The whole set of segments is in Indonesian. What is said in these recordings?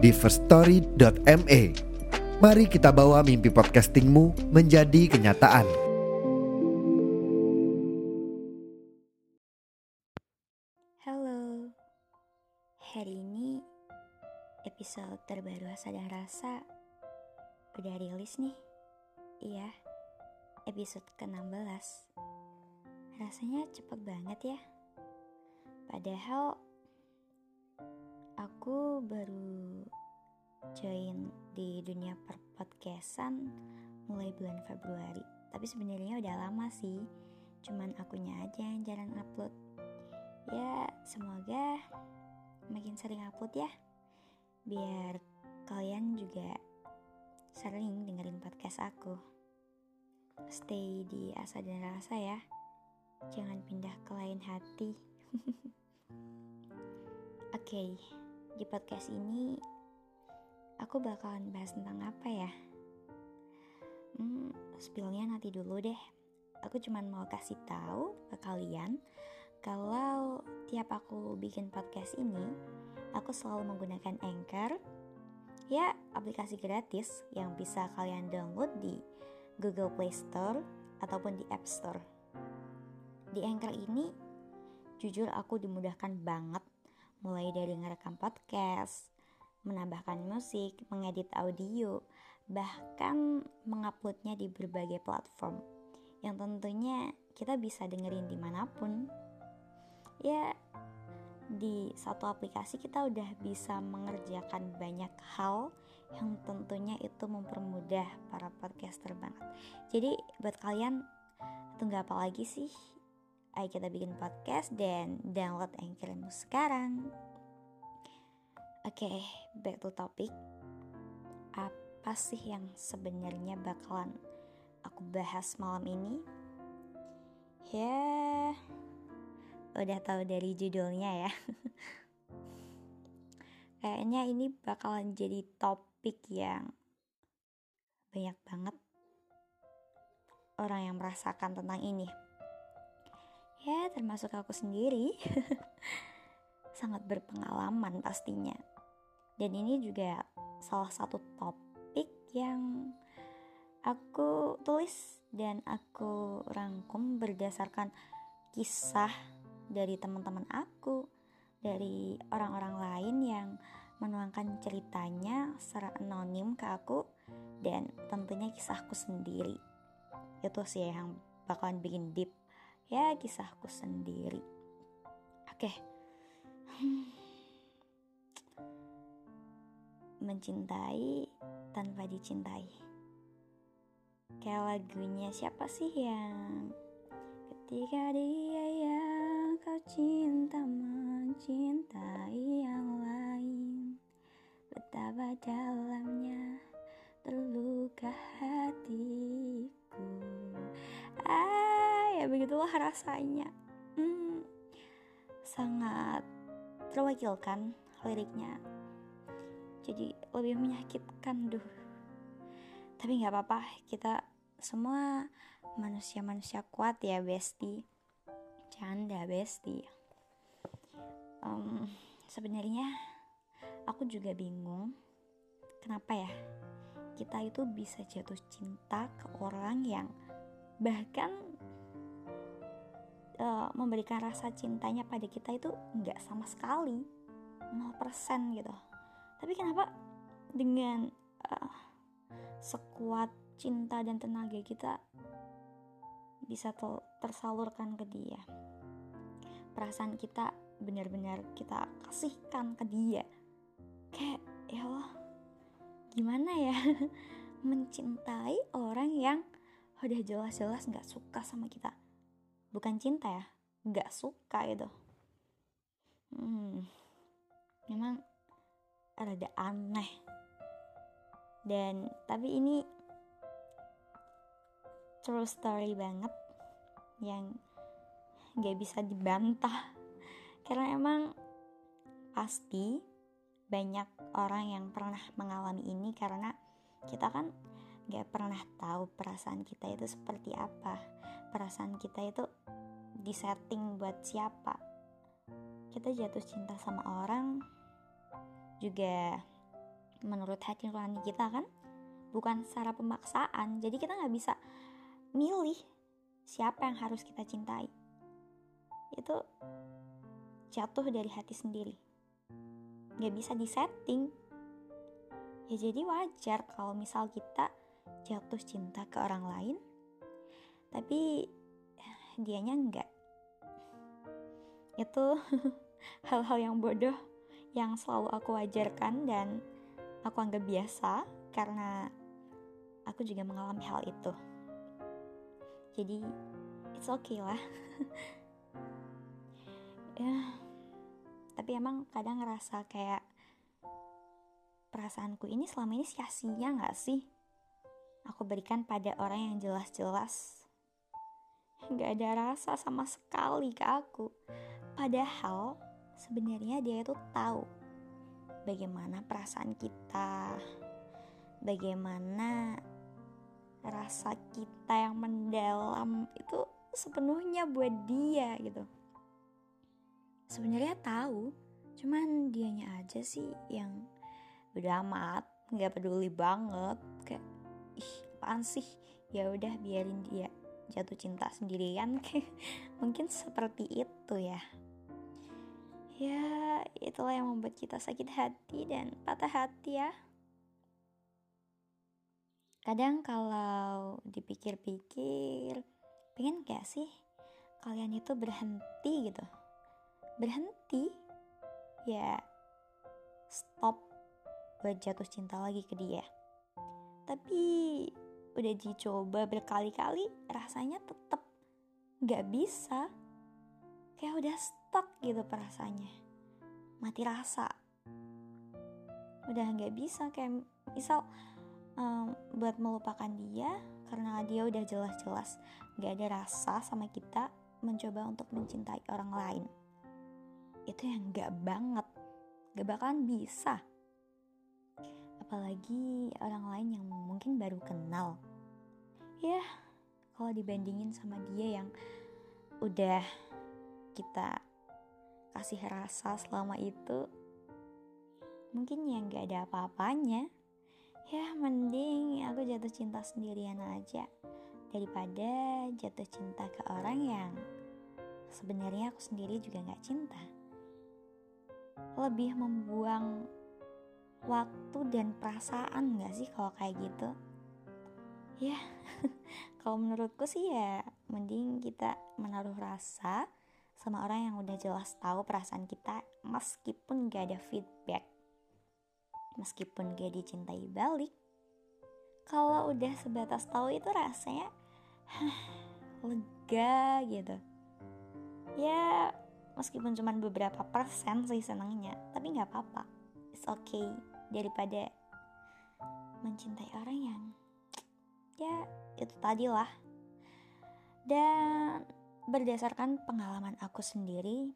di firststory.me. Mari kita bawa mimpi podcastingmu menjadi kenyataan. Halo, hari ini episode terbaru Asa dan Rasa udah rilis nih. Iya, episode ke-16. Rasanya cepet banget ya. Padahal aku baru join di dunia perpodcastan mulai bulan Februari. Tapi sebenarnya udah lama sih. Cuman akunya aja yang jarang upload. Ya, semoga makin sering upload ya. Biar kalian juga sering dengerin podcast aku. Stay di asa dan rasa ya. Jangan pindah ke lain hati. Oke, okay, di podcast ini aku bakalan bahas tentang apa ya? Hmm, spillnya nanti dulu deh. Aku cuman mau kasih tahu ke kalian kalau tiap aku bikin podcast ini, aku selalu menggunakan Anchor. Ya, aplikasi gratis yang bisa kalian download di Google Play Store ataupun di App Store. Di Anchor ini, jujur aku dimudahkan banget mulai dari ngerekam podcast, menambahkan musik, mengedit audio, bahkan menguploadnya di berbagai platform yang tentunya kita bisa dengerin di mana pun. Ya, di satu aplikasi kita udah bisa mengerjakan banyak hal yang tentunya itu mempermudah para podcaster banget. Jadi buat kalian tunggu apa lagi sih? Ayo kita bikin podcast dan download Anchormu sekarang. Oke, okay, back to topic. Apa sih yang sebenarnya bakalan aku bahas malam ini? Ya, udah tahu dari judulnya ya. Kayaknya ini bakalan jadi topik yang banyak banget orang yang merasakan tentang ini. Ya, termasuk aku sendiri. sangat berpengalaman pastinya. Dan ini juga salah satu topik yang aku tulis dan aku rangkum berdasarkan kisah dari teman-teman aku, dari orang-orang lain yang menuangkan ceritanya secara anonim ke aku dan tentunya kisahku sendiri. Itu sih yang bakalan bikin deep ya kisahku sendiri. Oke. Okay mencintai tanpa dicintai. Kayak lagunya siapa sih yang ketika dia yang kau cinta mencintai yang lain betapa dalamnya terluka hatiku. Ah, ya begitulah rasanya. Hmm, sangat terwakilkan liriknya jadi lebih menyakitkan duh. Tapi nggak apa-apa kita semua manusia-manusia kuat ya besti. Canda besti. Um, sebenarnya aku juga bingung kenapa ya kita itu bisa jatuh cinta ke orang yang bahkan uh, memberikan rasa cintanya pada kita itu nggak sama sekali 0% gitu tapi kenapa dengan uh, sekuat cinta dan tenaga kita bisa tersalurkan ke dia? Perasaan kita benar-benar kita kasihkan ke dia. Kayak ya Allah gimana ya? Mencintai orang yang udah jelas-jelas nggak suka sama kita. Bukan cinta ya nggak suka itu hmm memang rada aneh. Dan tapi ini true story banget yang gak bisa dibantah. Karena emang pasti banyak orang yang pernah mengalami ini karena kita kan gak pernah tahu perasaan kita itu seperti apa. Perasaan kita itu disetting buat siapa. Kita jatuh cinta sama orang juga menurut hati nurani kita kan bukan secara pemaksaan. Jadi kita nggak bisa milih siapa yang harus kita cintai. Itu jatuh dari hati sendiri. Nggak bisa disetting. Ya jadi wajar kalau misal kita jatuh cinta ke orang lain tapi dianya enggak itu hal-hal yang bodoh yang selalu aku wajarkan dan aku anggap biasa karena aku juga mengalami hal itu. Jadi it's okay lah. Ya tapi emang kadang ngerasa kayak perasaanku ini selama ini sia-sia gak sih? Aku berikan pada orang yang jelas-jelas. Gak ada rasa sama sekali ke aku. Padahal sebenarnya dia itu tahu bagaimana perasaan kita bagaimana rasa kita yang mendalam itu sepenuhnya buat dia gitu. Sebenarnya tahu cuman dianya aja sih yang udah amat nggak peduli banget kayak ih apaan sih? Ya udah biarin dia jatuh cinta sendirian. Kayak mungkin seperti itu ya ya itulah yang membuat kita sakit hati dan patah hati ya. Kadang kalau dipikir-pikir pengen gak sih kalian itu berhenti gitu? Berhenti? Ya stop buat jatuh cinta lagi ke dia. Tapi udah dicoba berkali-kali rasanya tetap gak bisa kayak udah stuck gitu perasaannya. Mati rasa. Udah gak bisa kayak misal um, buat melupakan dia karena dia udah jelas-jelas gak ada rasa sama kita mencoba untuk mencintai orang lain. Itu yang gak banget. Gak bakalan bisa. Apalagi orang lain yang mungkin baru kenal. Ya kalau dibandingin sama dia yang udah kita kasih rasa selama itu mungkin yang gak ada apa-apanya. Ya mending aku jatuh cinta sendirian aja daripada jatuh cinta ke orang yang sebenarnya aku sendiri juga gak cinta. Lebih membuang waktu dan perasaan gak sih kalau kayak gitu? Ya kalau menurutku sih ya mending kita menaruh rasa sama orang yang udah jelas tahu perasaan kita meskipun gak ada feedback. Meskipun gak dicintai balik. Kalau udah sebatas tahu itu rasanya lega gitu. Ya meskipun cuma beberapa persen sih senangnya tapi nggak apa-apa. It's okay. Daripada mencintai orang yang ya itu tadi lah. Dan berdasarkan pengalaman aku sendiri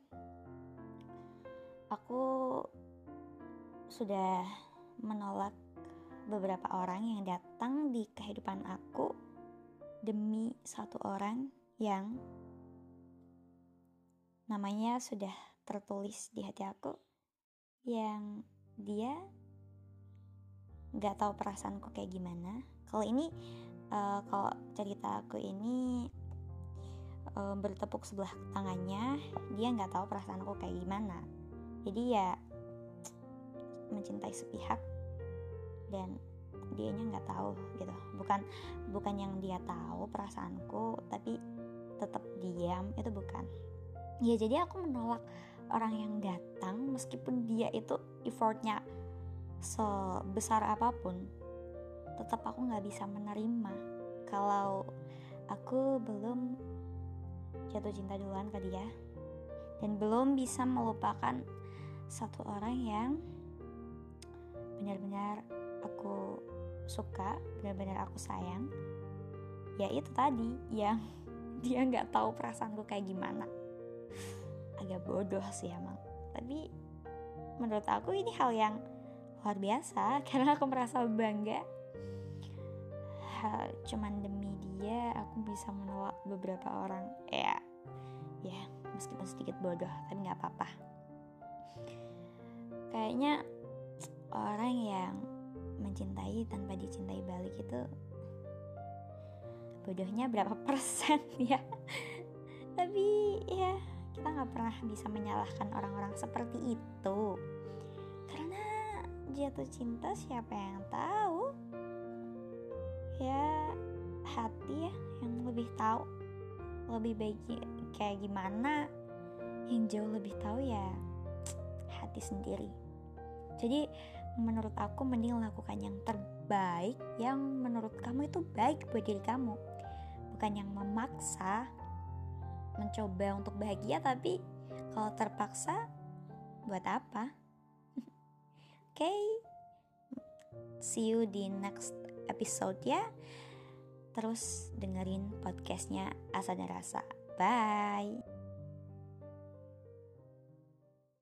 aku sudah menolak beberapa orang yang datang di kehidupan aku demi satu orang yang namanya sudah tertulis di hati aku yang dia nggak tahu perasaanku kayak gimana. Kalau ini uh, kalau cerita aku ini uh, bertepuk sebelah tangannya dia nggak tahu perasaanku kayak gimana. Jadi ya mencintai sepihak dan dianya nggak tahu gitu. Bukan bukan yang dia tahu perasaanku tapi tetap diam itu bukan. Ya jadi aku menolak orang yang datang meskipun dia itu effortnya sebesar apa pun tetap aku nggak bisa menerima. Kalau aku belum jatuh cinta duluan ke dia dan belum bisa melupakan satu orang yang benar-benar aku suka benar-benar aku sayang. Ya itu tadi yang dia nggak tahu perasaanku kayak gimana. Agak bodoh sih emang. Tapi menurut aku ini hal yang luar biasa karena aku merasa bangga. Cuman demi dia aku bisa menolak beberapa orang. Ya ya meskipun sedikit bodoh tapi nggak apa-apa. Kayaknya orang yang mencintai tanpa dicintai balik itu bodohnya berapa persen ya? Tapi ya kita nggak pernah bisa menyalahkan orang-orang seperti itu. Karena jatuh cinta siapa yang tahu? Ya hati ya yang lebih tahu lebih baik kayak gimana yang jauh lebih tahu ya hati sendiri. Jadi menurut aku mending lakukan yang terbaik yang menurut kamu itu baik buat diri kamu. Bukan yang memaksa mencoba untuk bahagia tapi kalau terpaksa buat apa? Oke okay. see you di next episode ya terus dengerin podcastnya Asa dan Rasa. Bye